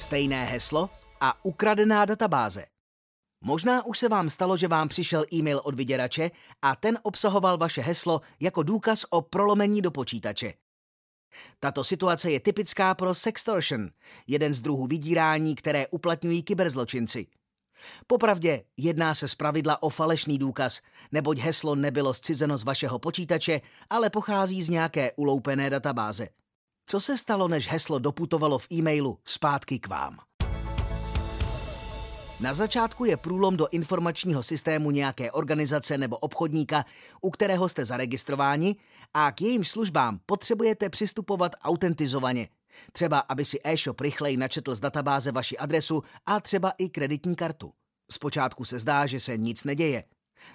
Stejné heslo a ukradená databáze. Možná už se vám stalo, že vám přišel e-mail od vyděrače a ten obsahoval vaše heslo jako důkaz o prolomení do počítače. Tato situace je typická pro sextortion, jeden z druhů vydírání, které uplatňují kyberzločinci. Popravdě jedná se zpravidla o falešný důkaz, neboť heslo nebylo zcizeno z vašeho počítače, ale pochází z nějaké uloupené databáze. Co se stalo, než heslo doputovalo v e-mailu zpátky k vám? Na začátku je průlom do informačního systému nějaké organizace nebo obchodníka, u kterého jste zaregistrováni a k jejím službám potřebujete přistupovat autentizovaně. Třeba, aby si e-shop rychleji načetl z databáze vaši adresu a třeba i kreditní kartu. Zpočátku se zdá, že se nic neděje.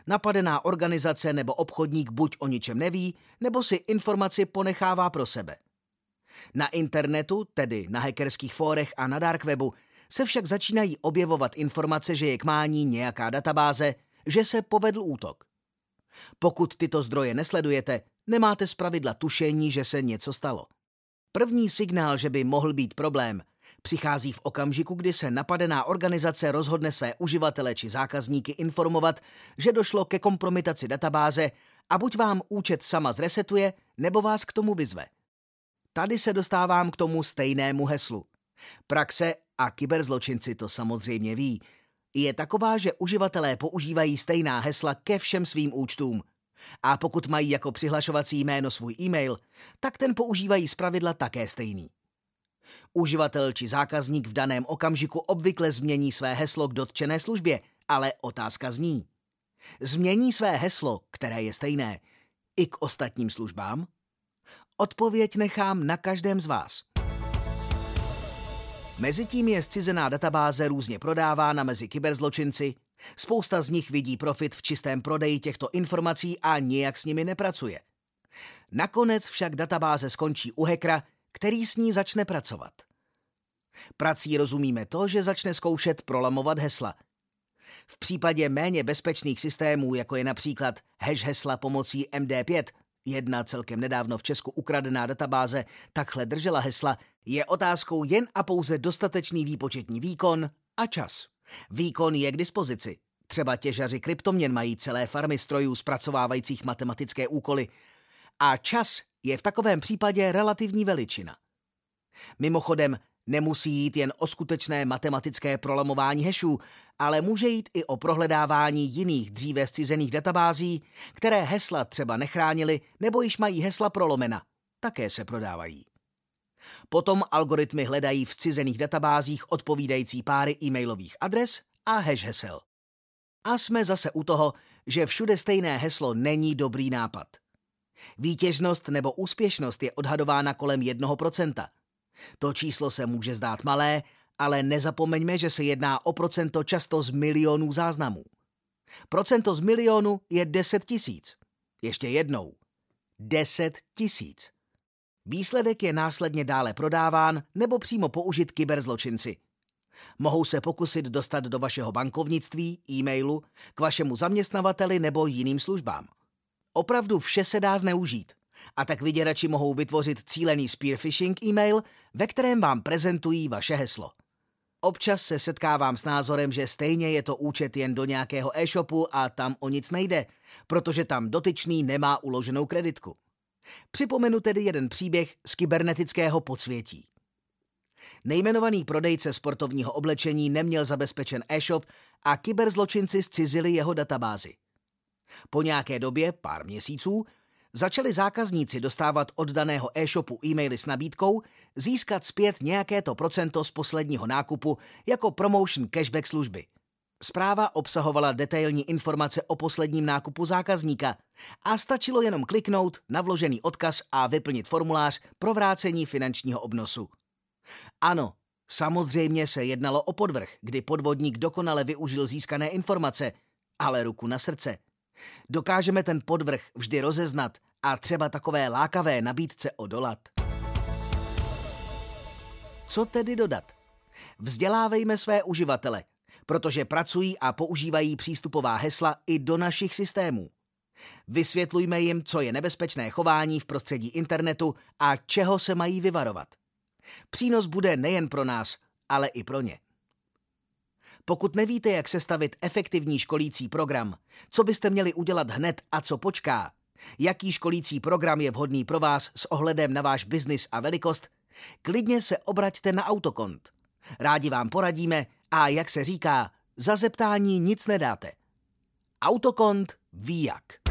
Napadená organizace nebo obchodník buď o ničem neví, nebo si informaci ponechává pro sebe. Na internetu, tedy na hackerských fórech a na dark webu, se však začínají objevovat informace, že je k mání nějaká databáze, že se povedl útok. Pokud tyto zdroje nesledujete, nemáte zpravidla tušení, že se něco stalo. První signál, že by mohl být problém, přichází v okamžiku, kdy se napadená organizace rozhodne své uživatele či zákazníky informovat, že došlo ke kompromitaci databáze a buď vám účet sama zresetuje, nebo vás k tomu vyzve. Tady se dostávám k tomu stejnému heslu. Praxe, a kyberzločinci to samozřejmě ví, je taková, že uživatelé používají stejná hesla ke všem svým účtům. A pokud mají jako přihlašovací jméno svůj e-mail, tak ten používají zpravidla také stejný. Uživatel či zákazník v daném okamžiku obvykle změní své heslo k dotčené službě, ale otázka zní. Změní své heslo, které je stejné, i k ostatním službám? Odpověď nechám na každém z vás. Mezitím je zcizená databáze různě prodávána mezi kyberzločinci, spousta z nich vidí profit v čistém prodeji těchto informací a nijak s nimi nepracuje. Nakonec však databáze skončí u hekra, který s ní začne pracovat. Prací rozumíme to, že začne zkoušet prolamovat hesla. V případě méně bezpečných systémů, jako je například hash hesla pomocí MD5, jedna celkem nedávno v Česku ukradená databáze takhle držela hesla, je otázkou jen a pouze dostatečný výpočetní výkon a čas. Výkon je k dispozici. Třeba těžaři kryptoměn mají celé farmy strojů zpracovávajících matematické úkoly. A čas je v takovém případě relativní veličina. Mimochodem, nemusí jít jen o skutečné matematické prolamování hešů, ale může jít i o prohledávání jiných dříve zcizených databází, které hesla třeba nechránily nebo již mají hesla prolomena. Také se prodávají. Potom algoritmy hledají v cizených databázích odpovídající páry e-mailových adres a hash hesel. A jsme zase u toho, že všude stejné heslo není dobrý nápad. Výtěžnost nebo úspěšnost je odhadována kolem 1%. To číslo se může zdát malé, ale nezapomeňme, že se jedná o procento často z milionů záznamů. Procento z milionu je 10 tisíc. Ještě jednou. 10 tisíc. Výsledek je následně dále prodáván nebo přímo použit kyberzločinci. Mohou se pokusit dostat do vašeho bankovnictví, e-mailu, k vašemu zaměstnavateli nebo jiným službám. Opravdu vše se dá zneužít. A tak vyděrači mohou vytvořit cílený spear phishing e-mail, ve kterém vám prezentují vaše heslo. Občas se setkávám s názorem, že stejně je to účet jen do nějakého e-shopu a tam o nic nejde, protože tam dotyčný nemá uloženou kreditku. Připomenu tedy jeden příběh z kybernetického podsvětí. Nejmenovaný prodejce sportovního oblečení neměl zabezpečen e-shop a kyberzločinci zcizili jeho databázi. Po nějaké době, pár měsíců, začali zákazníci dostávat od daného e-shopu e-maily s nabídkou získat zpět nějaké to procento z posledního nákupu jako promotion cashback služby. Zpráva obsahovala detailní informace o posledním nákupu zákazníka a stačilo jenom kliknout na vložený odkaz a vyplnit formulář pro vrácení finančního obnosu. Ano, samozřejmě se jednalo o podvrh, kdy podvodník dokonale využil získané informace, ale ruku na srdce. Dokážeme ten podvrh vždy rozeznat a třeba takové lákavé nabídce odolat. Co tedy dodat? Vzdělávejme své uživatele, protože pracují a používají přístupová hesla i do našich systémů. Vysvětlujme jim, co je nebezpečné chování v prostředí internetu a čeho se mají vyvarovat. Přínos bude nejen pro nás, ale i pro ně. Pokud nevíte, jak sestavit efektivní školící program, co byste měli udělat hned a co počká, jaký školící program je vhodný pro vás s ohledem na váš biznis a velikost, klidně se obraťte na Autokont. Rádi vám poradíme a, jak se říká, za zeptání nic nedáte. Autokont ví jak.